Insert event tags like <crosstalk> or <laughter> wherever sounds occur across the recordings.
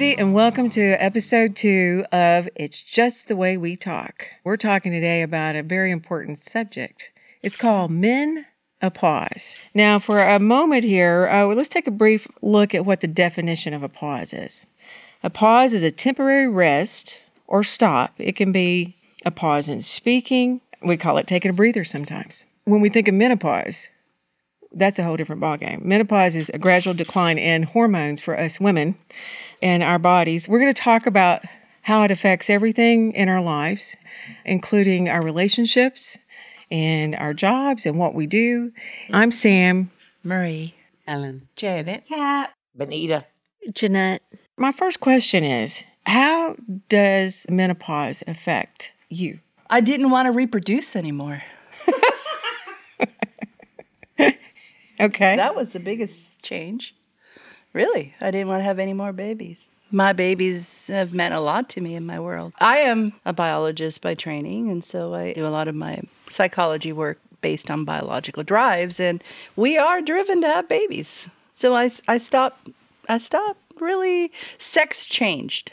everybody, and welcome to episode two of It's Just the Way We Talk. We're talking today about a very important subject. It's called Men a pause. Now, for a moment here, uh, let's take a brief look at what the definition of a pause is. A pause is a temporary rest or stop. It can be a pause in speaking. We call it taking a breather sometimes. When we think of menopause, that's a whole different ballgame. Menopause is a gradual decline in hormones for us women and our bodies. We're going to talk about how it affects everything in our lives, including our relationships and our jobs and what we do. I'm Sam. Marie. Ellen. Janet. Cat. Benita. Jeanette. My first question is How does menopause affect you? I didn't want to reproduce anymore. <laughs> Okay. That was the biggest change. Really, I didn't want to have any more babies. My babies have meant a lot to me in my world. I am a biologist by training, and so I do a lot of my psychology work based on biological drives, and we are driven to have babies. So I, I stopped, I stopped really, sex changed.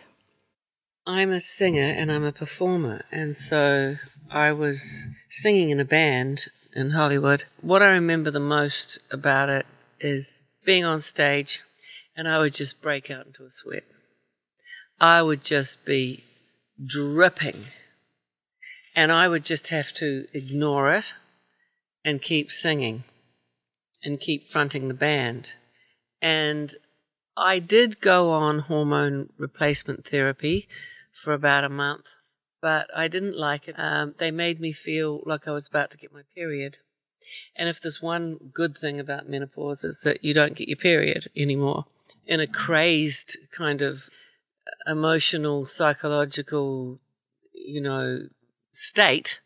I'm a singer and I'm a performer, and so I was singing in a band in Hollywood. What I remember the most about it is being on stage and I would just break out into a sweat. I would just be dripping and I would just have to ignore it and keep singing and keep fronting the band. And I did go on hormone replacement therapy for about a month but I didn't like it. Um, they made me feel like I was about to get my period. And if there's one good thing about menopause is that you don't get your period anymore in a crazed kind of emotional, psychological, you know, state.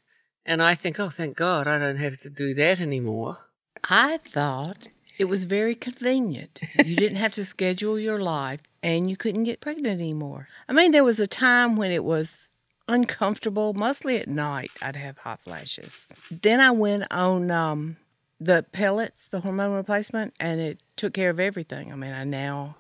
And I think, oh, thank God I don't have to do that anymore. I thought it was very convenient. You didn't have to schedule your life and you couldn't get pregnant anymore. I mean, there was a time when it was uncomfortable. Mostly at night, I'd have hot flashes. Then I went on um, the pellets, the hormone replacement, and it took care of everything. I mean, I now,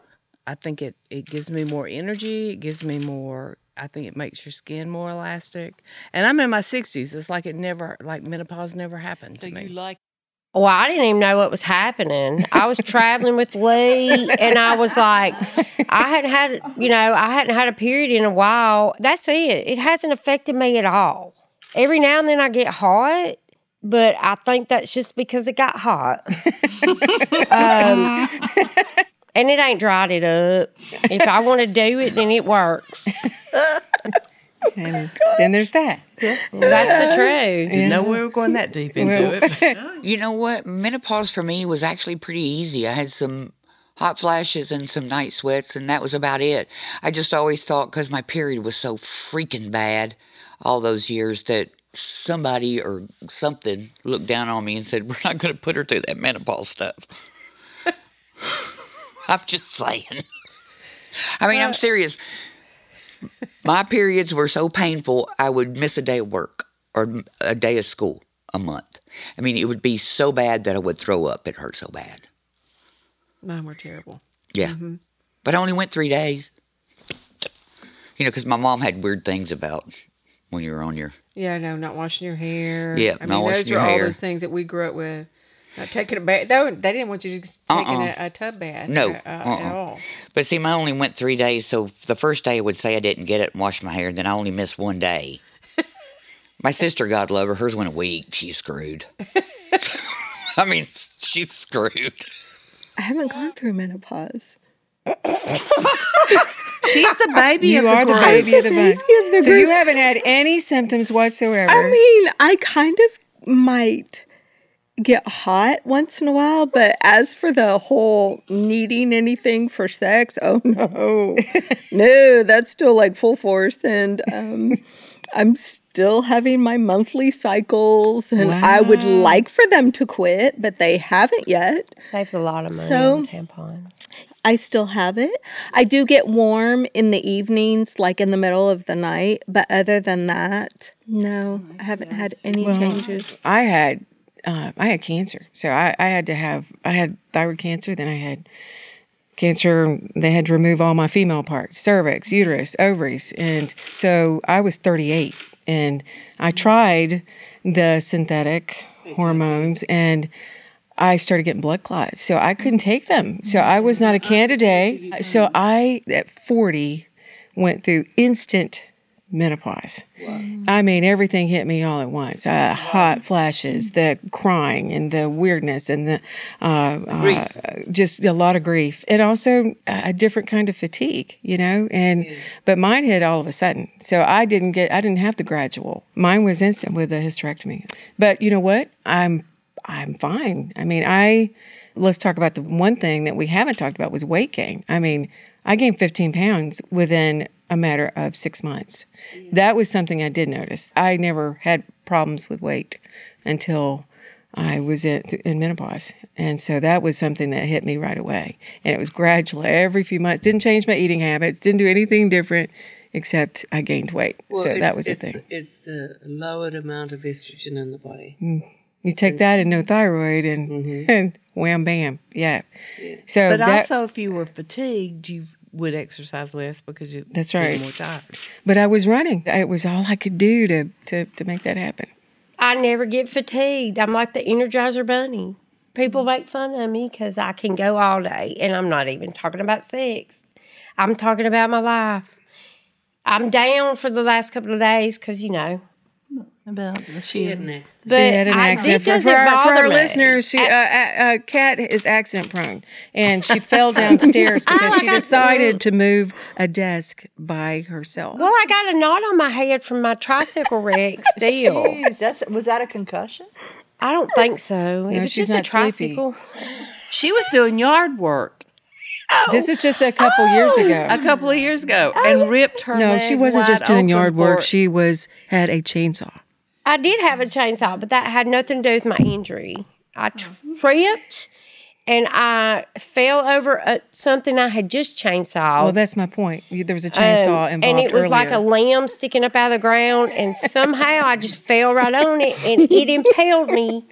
I think it, it gives me more energy. It gives me more, I think it makes your skin more elastic. And I'm in my 60s. It's like it never, like menopause never happened So to me. you like Well, I didn't even know what was happening. I was traveling with Lee, and I was like, I hadn't had, you know, I hadn't had a period in a while. That's it. It hasn't affected me at all. Every now and then I get hot, but I think that's just because it got hot. <laughs> um, <laughs> and it ain't dried it up. If I want to do it, then it works. and then there's that. That's the truth. Didn't know we were going that deep into it. <laughs> You know what? Menopause for me was actually pretty easy. I had some hot flashes and some night sweats, and that was about it. I just always thought because my period was so freaking bad all those years that somebody or something looked down on me and said, We're not going to put her through that menopause stuff. <laughs> I'm just saying. I mean, I'm serious. My periods were so painful, I would miss a day of work or a day of school a month. I mean, it would be so bad that I would throw up. It hurt so bad. Mine were terrible. Yeah. Mm-hmm. But I only went three days. You know, because my mom had weird things about when you were on your. Yeah, no, not washing your hair. Yeah, I not mean, washing those your were all hair. those things that we grew up with. Not taking a bath. They, they didn't want you to take Uh-uh. a, a tub bath. No, uh, at uh-uh. all. But see, I only went three days. So the first day I would say I didn't get it and wash my hair. Then I only missed one day. <laughs> my sister, God love her, hers went a week. She's screwed. <laughs> I mean, she's screwed. I haven't gone through menopause. <laughs> She's the baby You of the are the group. baby of the bunch. Baby of the So you haven't had any symptoms whatsoever. I mean, I kind of might get hot once in a while, but as for the whole needing anything for sex, oh no, <laughs> no, that's still like full force. And um, I'm still having my monthly cycles, and I would like for them to quit, but they haven't yet. Saves a lot of money So- on tampon. I still have it. I do get warm in the evenings, like in the middle of the night, but other than that, no, I haven't had any changes. I had uh, I had cancer, so I, I had to have I had thyroid cancer, then I had cancer. They had to remove all my female parts, cervix, uterus, ovaries. And so I was 38 and I tried the synthetic hormones and I started getting blood clots. So I couldn't take them. So I was not a candidate. So I, at 40, went through instant menopause. I mean, everything hit me all at once. Uh, hot flashes, the crying, and the weirdness, and the uh, uh, just a lot of grief, and also a different kind of fatigue. You know, and but mine hit all of a sudden. So I didn't get, I didn't have the gradual. Mine was instant with a hysterectomy. But you know what? I'm I'm fine. I mean, I let's talk about the one thing that we haven't talked about was weight gain. I mean, I gained 15 pounds within a matter of six months. That was something I did notice. I never had problems with weight until I was in, in menopause. And so that was something that hit me right away. And it was gradual every few months. Didn't change my eating habits, didn't do anything different except I gained weight. so that was the it's, thing. It's the lowered amount of estrogen in the body. Mm. You take that and no mm-hmm. thyroid and, mm-hmm. <laughs> and wham bam. Yeah. So But that, also, if you were fatigued, you would exercise less because you That's you're right. more tired. but I was running. It was all I could do to, to, to make that happen. I never get fatigued. I'm like the Energizer Bunny. People mm-hmm. make fun of me because I can go all day, and I'm not even talking about sex. I'm talking about my life. I'm down for the last couple of days because you know. About She had an accident. But she had an I, accident. it For, doesn't for our, for bother our me. listeners, she, uh, uh, uh, Kat is accident prone, and she fell <laughs> downstairs because she like I decided to move a desk by herself. well, I got a knot on my head from my tricycle wreck. <laughs> Still, Jeez, that's was that a concussion? I don't think so. It was she's just a not sleepy. tricycle. She was doing yard work This is just a couple years ago. a couple of years ago and ripped her. No, she wasn't just doing yard work. She was had a chainsaw. I did have a chainsaw, but that had nothing to do with my injury. I tripped and I fell over uh something I had just chainsawed. Well, that's my point. There was a chainsaw Um, involved and it was like a earlier. limb sticking up out of the ground, and somehow I just fell right on it, and it impaled me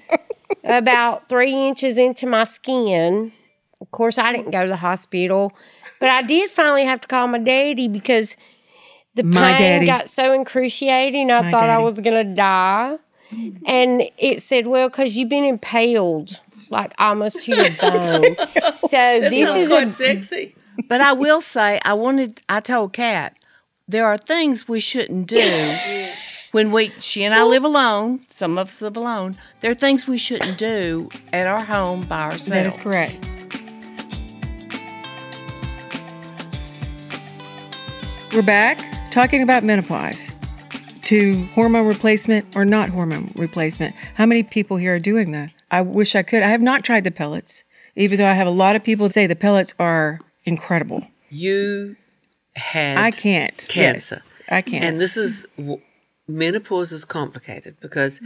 about three inches into my skin. Of course, I didn't go to the hospital, but I did finally have to call my daddy because the My pain daddy. got so excruciating. I My thought I was gonna die, and it said, "Well, because you've been impaled." Like almost to your bone. <laughs> So this Sounds is quite a sexy. But I will say, I wanted. I told Kat there are things we shouldn't do <laughs> when we. She and I live alone. Some of us live alone. There are things we shouldn't do at our home by ourselves. That is correct. We're back talking about menopause to hormone replacement or not hormone replacement. How many people here are doing that? I wish I could. I have not tried the pellets, even though I have a lot of people say the pellets are incredible. You had I can't. Yes, cancer. I can't. And this is menopause is complicated because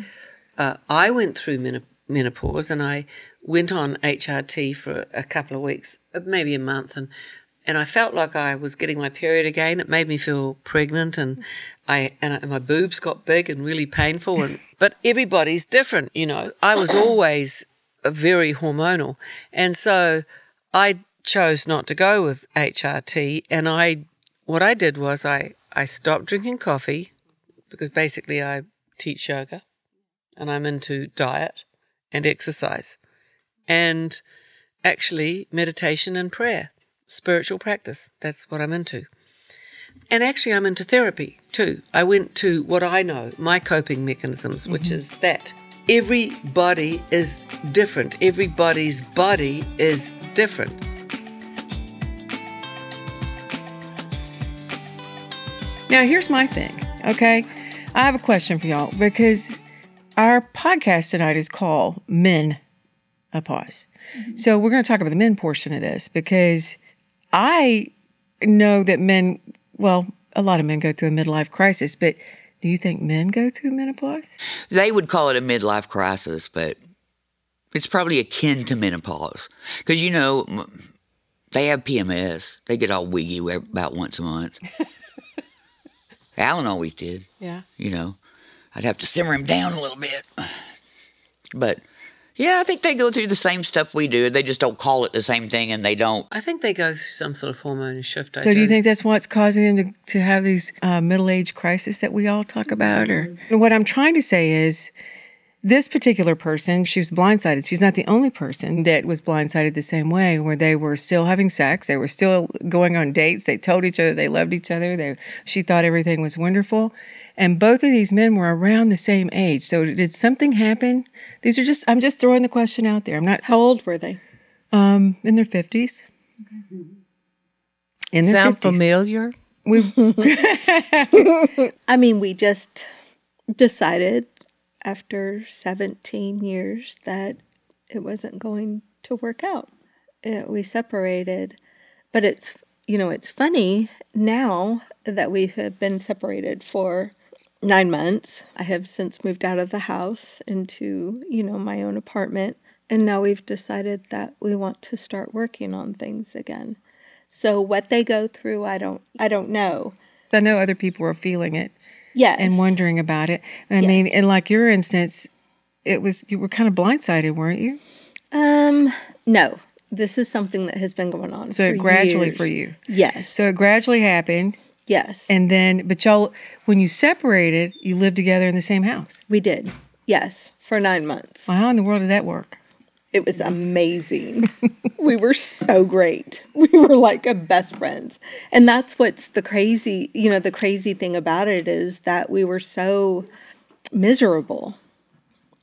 uh, I went through menop- menopause and I went on HRT for a couple of weeks, uh, maybe a month, and and I felt like I was getting my period again. It made me feel pregnant, and I and, I, my boobs got big and really painful. And <laughs> but everybody's different, you know. I was always very hormonal, and so I chose not to go with HRT, and I what I did was I I stopped drinking coffee because basically I teach yoga and I'm into diet and exercise and actually meditation and prayer, spiritual practice. That's what I'm into. And actually, I'm into therapy too. I went to what I know, my coping mechanisms, which mm-hmm. is that everybody is different. Everybody's body is different. Now, here's my thing, okay? I have a question for y'all because our podcast tonight is called Men a Pause. Mm-hmm. So, we're going to talk about the men portion of this because I know that men, well, a lot of men go through a midlife crisis, but do you think men go through menopause? They would call it a midlife crisis, but it's probably akin to menopause. Because, you know, they have PMS. They get all wiggy about once a month. <laughs> Alan always did, Yeah. you know. I'd have to simmer him down a little bit. But Yeah, I think they go through the same stuff we do. They just don't call it the same thing and they don't. I think they go through some sort of hormone shift. I So do you think that's what's causing them to, to have these uh, middle age crisis that we all talk about? Or what I'm trying to say is, this particular person, she was blindsided. She's not the only person that was blindsided the same way, where they were still having sex, they were still going on dates, they told each other they loved each other, they she thought everything was wonderful. And both of these men were around the same age. So did something happen? These are just I'm just throwing the question out there. I'm not How old were they? um in their fifties. In their Sound 50s. familiar? We <laughs> <laughs> I mean, we just decided after 17 years that it wasn't going to work out. Uh, we separated. But it's, you know, it's funny now that we have been separated for nine months. I have since moved out of the house into, you know, my own apartment. And now we've decided that we want to start working on things again. So what they go through, I don't, I don't know. I know other people are feeling it Yes. and wondering about it. I mean, Yes. in like your instance, it was you were kind of blindsided, weren't you? Um, no. This is something that has been going on. So it gradually years. for you. Yes. So it gradually happened, yes, and then but y'all, when you separated, you lived together in the same house. we did. Yes, for nine months. Well, how in the world did that work? It was mm. amazing. <laughs> we were so great. We were like a best friends. And that's what's the crazy, you know, the crazy thing about it is that we were so miserable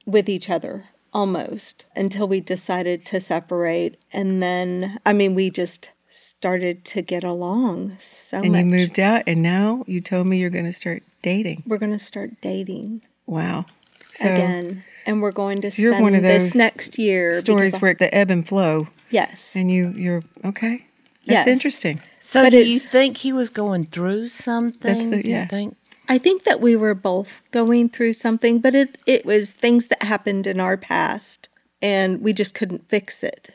with each other almost until we decided to separate. And then, I mean, we just started to get along so And much. you moved out, and now you told me you're going to start dating. we're going to start dating Wow. So again. And we're going to So you're spend one of this next year. stories because where the ebb and flow, yes. and you you're okay. That's Yes. interesting. So But do you think he was going through something? the- do you yeah. think? I think that we were both going through something, but it, it was things that happened in our past and we just couldn't fix it.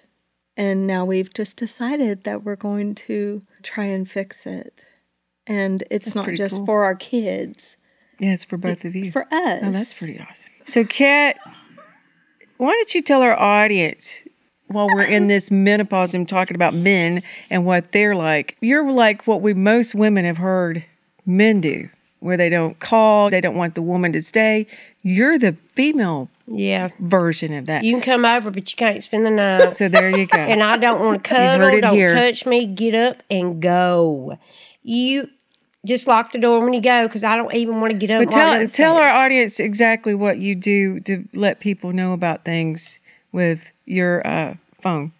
And now we've just decided that we're going to try and fix it. And it's not just cool. for our kids, Yeah, it's for both of you. for us. Oh, that's pretty awesome. So, Kat, why don't you tell our audience while we're in this menopause and talking about men and what they're like? You're like what we most women have heard men do, where they don't call, they don't want the woman to stay. You're the female Yeah. version of that. You can come over, but you can't spend the night. so there you go. and I don't want to <laughs> cuddle. Don't here. touch me. Get up and go. You just lock the door when you go because I don't even want to get up. but tell tell our audience exactly what you do to let people know about things with your uh, phone.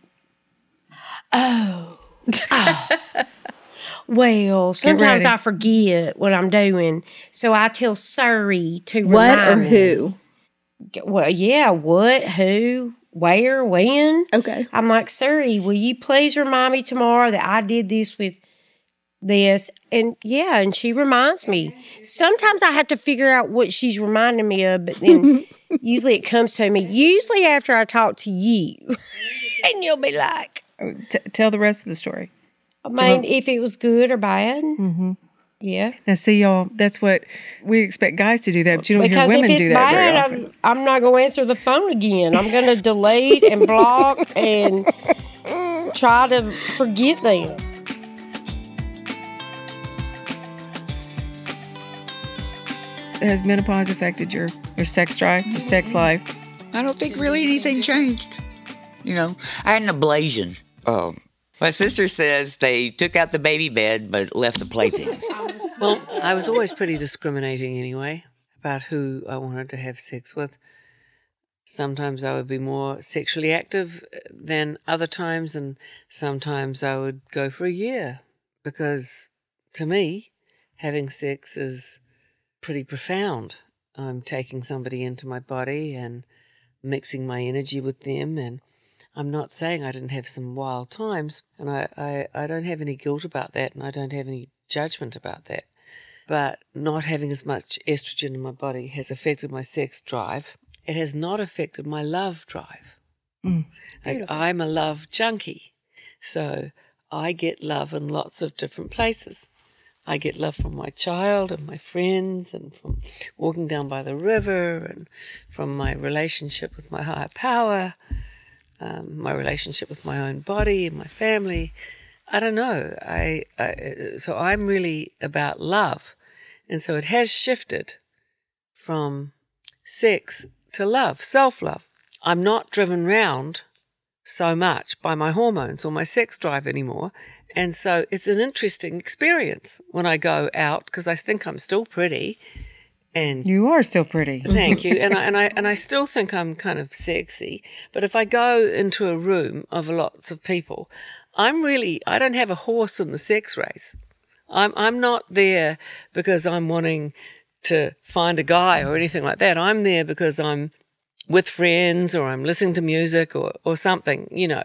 Oh. <laughs> oh. well, sometimes. I forget what I'm doing, so I tell Siri to what or me. who? Well, yeah, what, who, where, when. Okay. I'm like, Siri, will you please remind me tomorrow that I did this with this? And yeah, and she reminds me. Sometimes I have to figure out what she's reminding me of, but then <laughs> usually it comes to me, usually after I talk to you. <laughs> and you'll be like, Oh, T- tell the rest of the story. I mean, if it was good or bad. Mm-hmm. Yeah. Now, see, y'all, that's what we expect guys to do that, but you don't Because hear if women it's do that very bad, often. I'm, I'm not going to answer the phone again. I'm going <laughs> to delete and block and try to forget them. Has menopause affected your, your sex drive, your sex life? I don't think really anything changed. You know, I had an ablation. Um, my sister says they took out the baby bed but left the playpen. <laughs> Well, I was always pretty discriminating anyway about who I wanted to have sex with. Sometimes I would be more sexually active uh, than other times, and sometimes I would go for a year because to me, having sex is pretty profound. I'm taking somebody into my body and mixing my energy with them and I'm not saying I didn't have some wild times, and I, I, I don't have any guilt about that, and I don't have any judgment about that. But not having as much estrogen in my body has affected my sex drive. It has not affected my love drive. Mm, like I'm a love junkie, so I get love in lots of different places. I get love from my child and my friends and from walking down by the river and from my relationship with my higher power, um, my relationship with my own body and my family. I don't know. I, I so I'm really about love, and so it has shifted from sex to love, self love. I'm not driven round so much by my hormones or my sex drive anymore. And so it's an interesting experience when I go out because I think I'm still pretty. And You are still pretty. thank you. And I, <laughs> and I and I still think I'm kind of sexy. But if I go into a room of lots of people, I'm really I don't have a horse in the sex race. I'm I'm not there because I'm wanting to find a guy or anything like that. I'm there because I'm with friends or I'm listening to music or, or something, you know.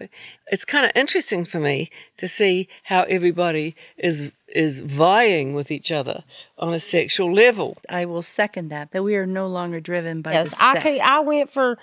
It's kind of interesting for me to see how everybody is is vying with each other on a sexual level. I will second that. That we are no longer driven by Yes, the I sex. could, I went for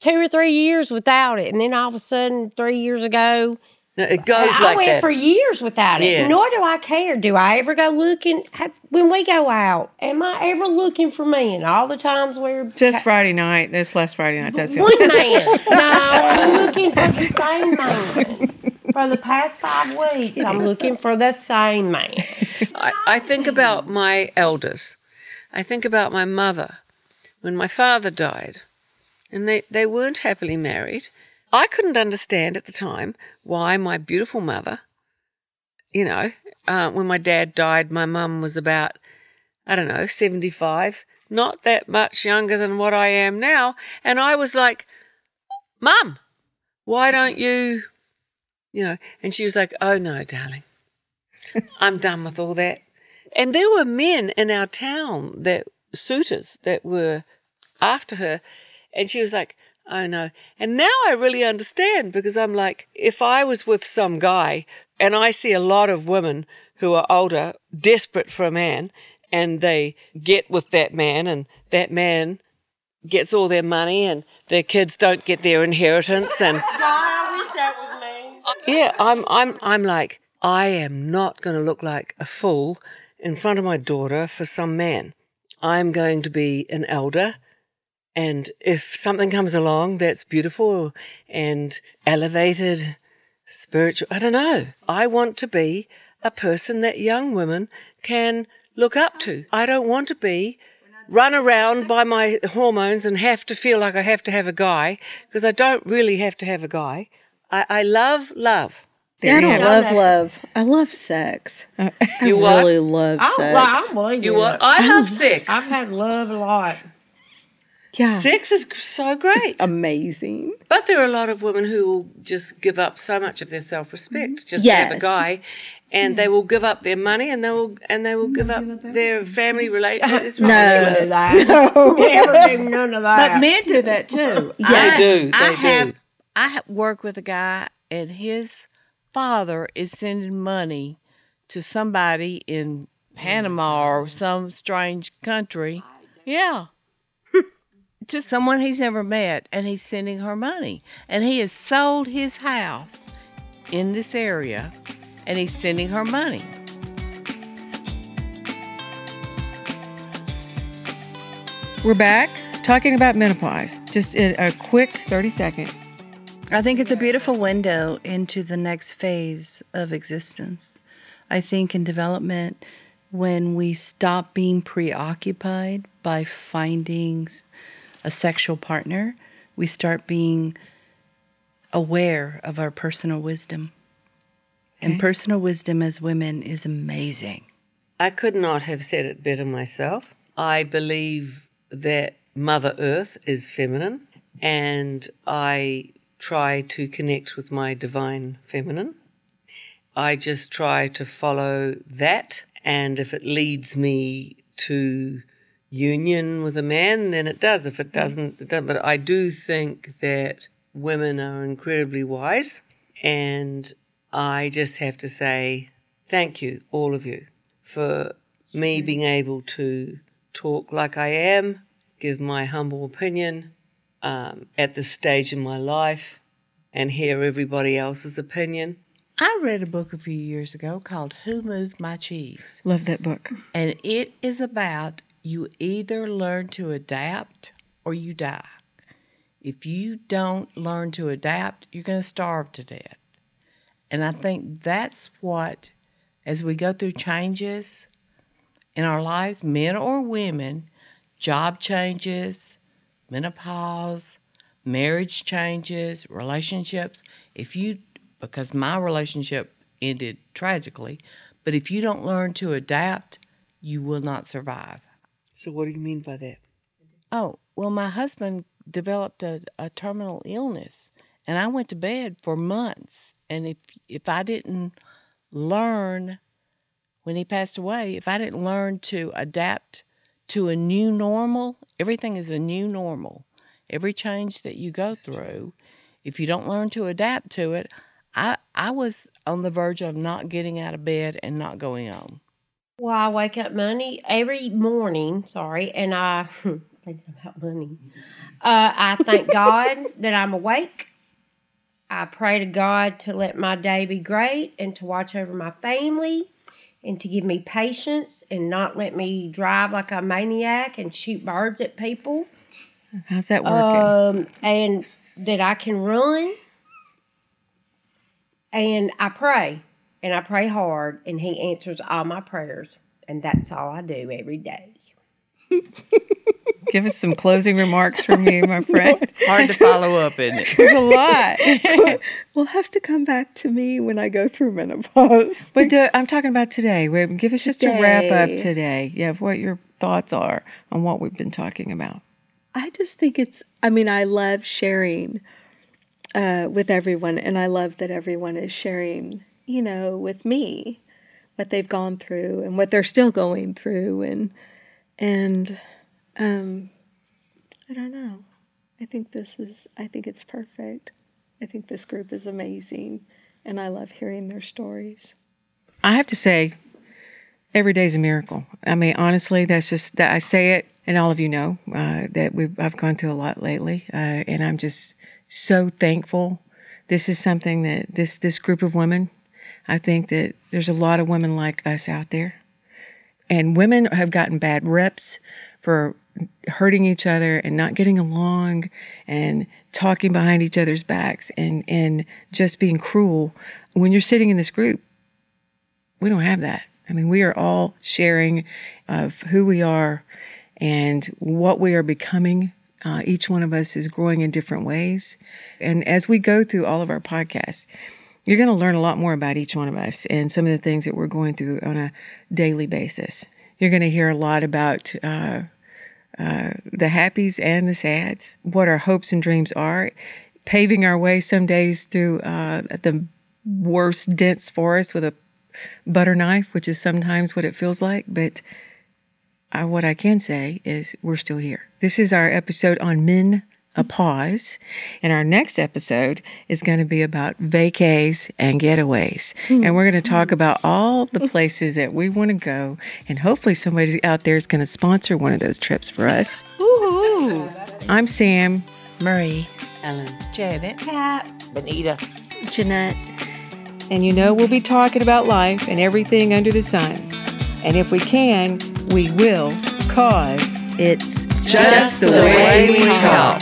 two or three years without it, and then all of a sudden, three years ago, No, it goes I like went that. for years without it. Yeah. Nor do I care. Do I ever go looking have, when we go out? Am I ever looking for men? All the times we're Just Friday night, this last Friday night. That's one it. man. <laughs> no, I'm looking for the same man. For the past five weeks, I'm looking for the same man. I, I think about my elders. I think about my mother when my father died, and they, they weren't happily married. I couldn't understand at the time why my beautiful mother, you know, uh, when my dad died, my mum was about, I don't know, 75, not that much younger than what I am now. And I was like, Mum, why don't you, you know? And she was like, Oh no, darling. I'm done with all that. And there were men in our town that suitors that were after her. And she was like, oh know. And now I really understand because I'm like, if I was with some guy and I see a lot of women who are older, desperate for a man, and they get with that man, and that man gets all their money, and their kids don't get their inheritance, and <laughs> I wish that was me. yeah, I'm I'm I'm like I am not going to look like a fool in front of my daughter for some man. I'm going to be an elder and if something comes along that's beautiful and elevated spiritual, I don't know. I want to be a person that young women can look up to. I don't want to be run around by my hormones and have to feel like I have to have a guy because I don't really have to have a guy. I, I love love. I don't you love love. I love sex. Uh, I You what? really love I, sex. well, I believe You it. what? I have sex. I've had love a lot. Yeah, Sex is so great. amazing. But there are a lot of women who will just give up so much of their self respect mm-hmm. just to have a guy. And they mm. will give up their money and they will and they will give up their family <laughs> relations. <laughs> No. That. No, none of that. <laughs> But men do that too. Yeah. I, They do, I they have. do. I ha- work with a guy, and his father is sending money to somebody in Panama or some strange country. Yeah. To someone he's never met, and he's sending her money. And he has sold his house in this area, and he's sending her money. We're back talking about menopause. Just a, a quick 30 second. I think it's a beautiful window into the next phase of existence. I think in development, when we stop being preoccupied by finding a sexual partner, we start being aware of our personal wisdom. And personal wisdom as women is amazing. I could not have said it better myself. I believe that Mother Earth is feminine, and I try to connect with my divine feminine. I just try to follow that, and if it leads me to union with a man, then it does. If it doesn't, it doesn't. But I do think that women are incredibly wise, and I just have to say thank you, all of you, for me being able to talk like I am, give my humble opinion um, at this stage in my life, and hear everybody else's opinion. I read a book a few years ago called Who Moved My Cheese? Love that book. And it is about you either learn to adapt or you die. If you don't learn to adapt, you're going to starve to death. And I think that's what, as we go through changes in our lives, men or women, job changes, menopause, marriage changes, relationships, if you, because my relationship ended tragically, but if you don't learn to adapt, you will not survive. So, what do you mean by that? Oh, well, my husband developed a, a terminal illness, and I went to bed for months. And if if I didn't learn when he passed away, if I didn't learn to adapt to a new normal, everything is a new normal. Every change that you go through, if you don't learn to adapt to it, I I was on the verge of not getting out of bed and not going on. Well, I wake up money every morning, sorry, and I <laughs> thinking about money. Uh, I thank <laughs> God that I'm awake. I pray to God to let my day be great and to watch over my family and to give me patience and not let me drive like a maniac and shoot birds at people. How's that working? Um, and that I can run. And I pray, and I pray hard, and He answers all my prayers. And that's all I do every day. Give us some closing remarks from you, my <laughs> friend. Hard to follow up, isn't it? There's a lot. We'll have to come back to me when I go through menopause. But uh, I'm talking about today. Give us just a wrap up Today. today. Yeah, of what your thoughts are on what we've been talking about. I just think it's, I mean, I love sharing uh, with everyone, and I love that everyone is sharing, you know, with me what they've gone through and what they're still going through. And, and, um, I don't know. I think this is, I think it's perfect. I think this group is amazing, and I love hearing their stories. I have to say, every day's a miracle. I mean, honestly, that's just that I say it, and all of you know uh, that we've I've gone through a lot lately, uh, and I'm just so thankful. This is something that this this group of women. I think that there's a lot of women like us out there, and women have gotten bad reps for hurting each other and not getting along and talking behind each other's backs and and just being cruel. When you're sitting in this group, we don't have that. I mean, we are all sharing of who we are and what we are becoming. Uh, each one of us is growing in different ways. And as we go through all of our podcasts, you're going to learn a lot more about each one of us and some of the things that we're going through on a daily basis. You're going to hear a lot about uh, uh, the happies and the sads, what our hopes and dreams are, paving our way some days through uh, the worst dense forest with a butter knife, which is sometimes what it feels like. But uh, what I can say is we're still here. This is our episode on men. A pause, and our next episode is going to be about vacays and getaways, hmm. and we're going to talk hmm. about all the places that we want to go, and hopefully somebody out there is going to sponsor one of those trips for us. Ooh, I'm Sam, Marie. Ellen. Janet. Benita. Jeanette. and you know we'll be talking about life and everything under the sun. And if we can, we will, cause it's Just the way we talk.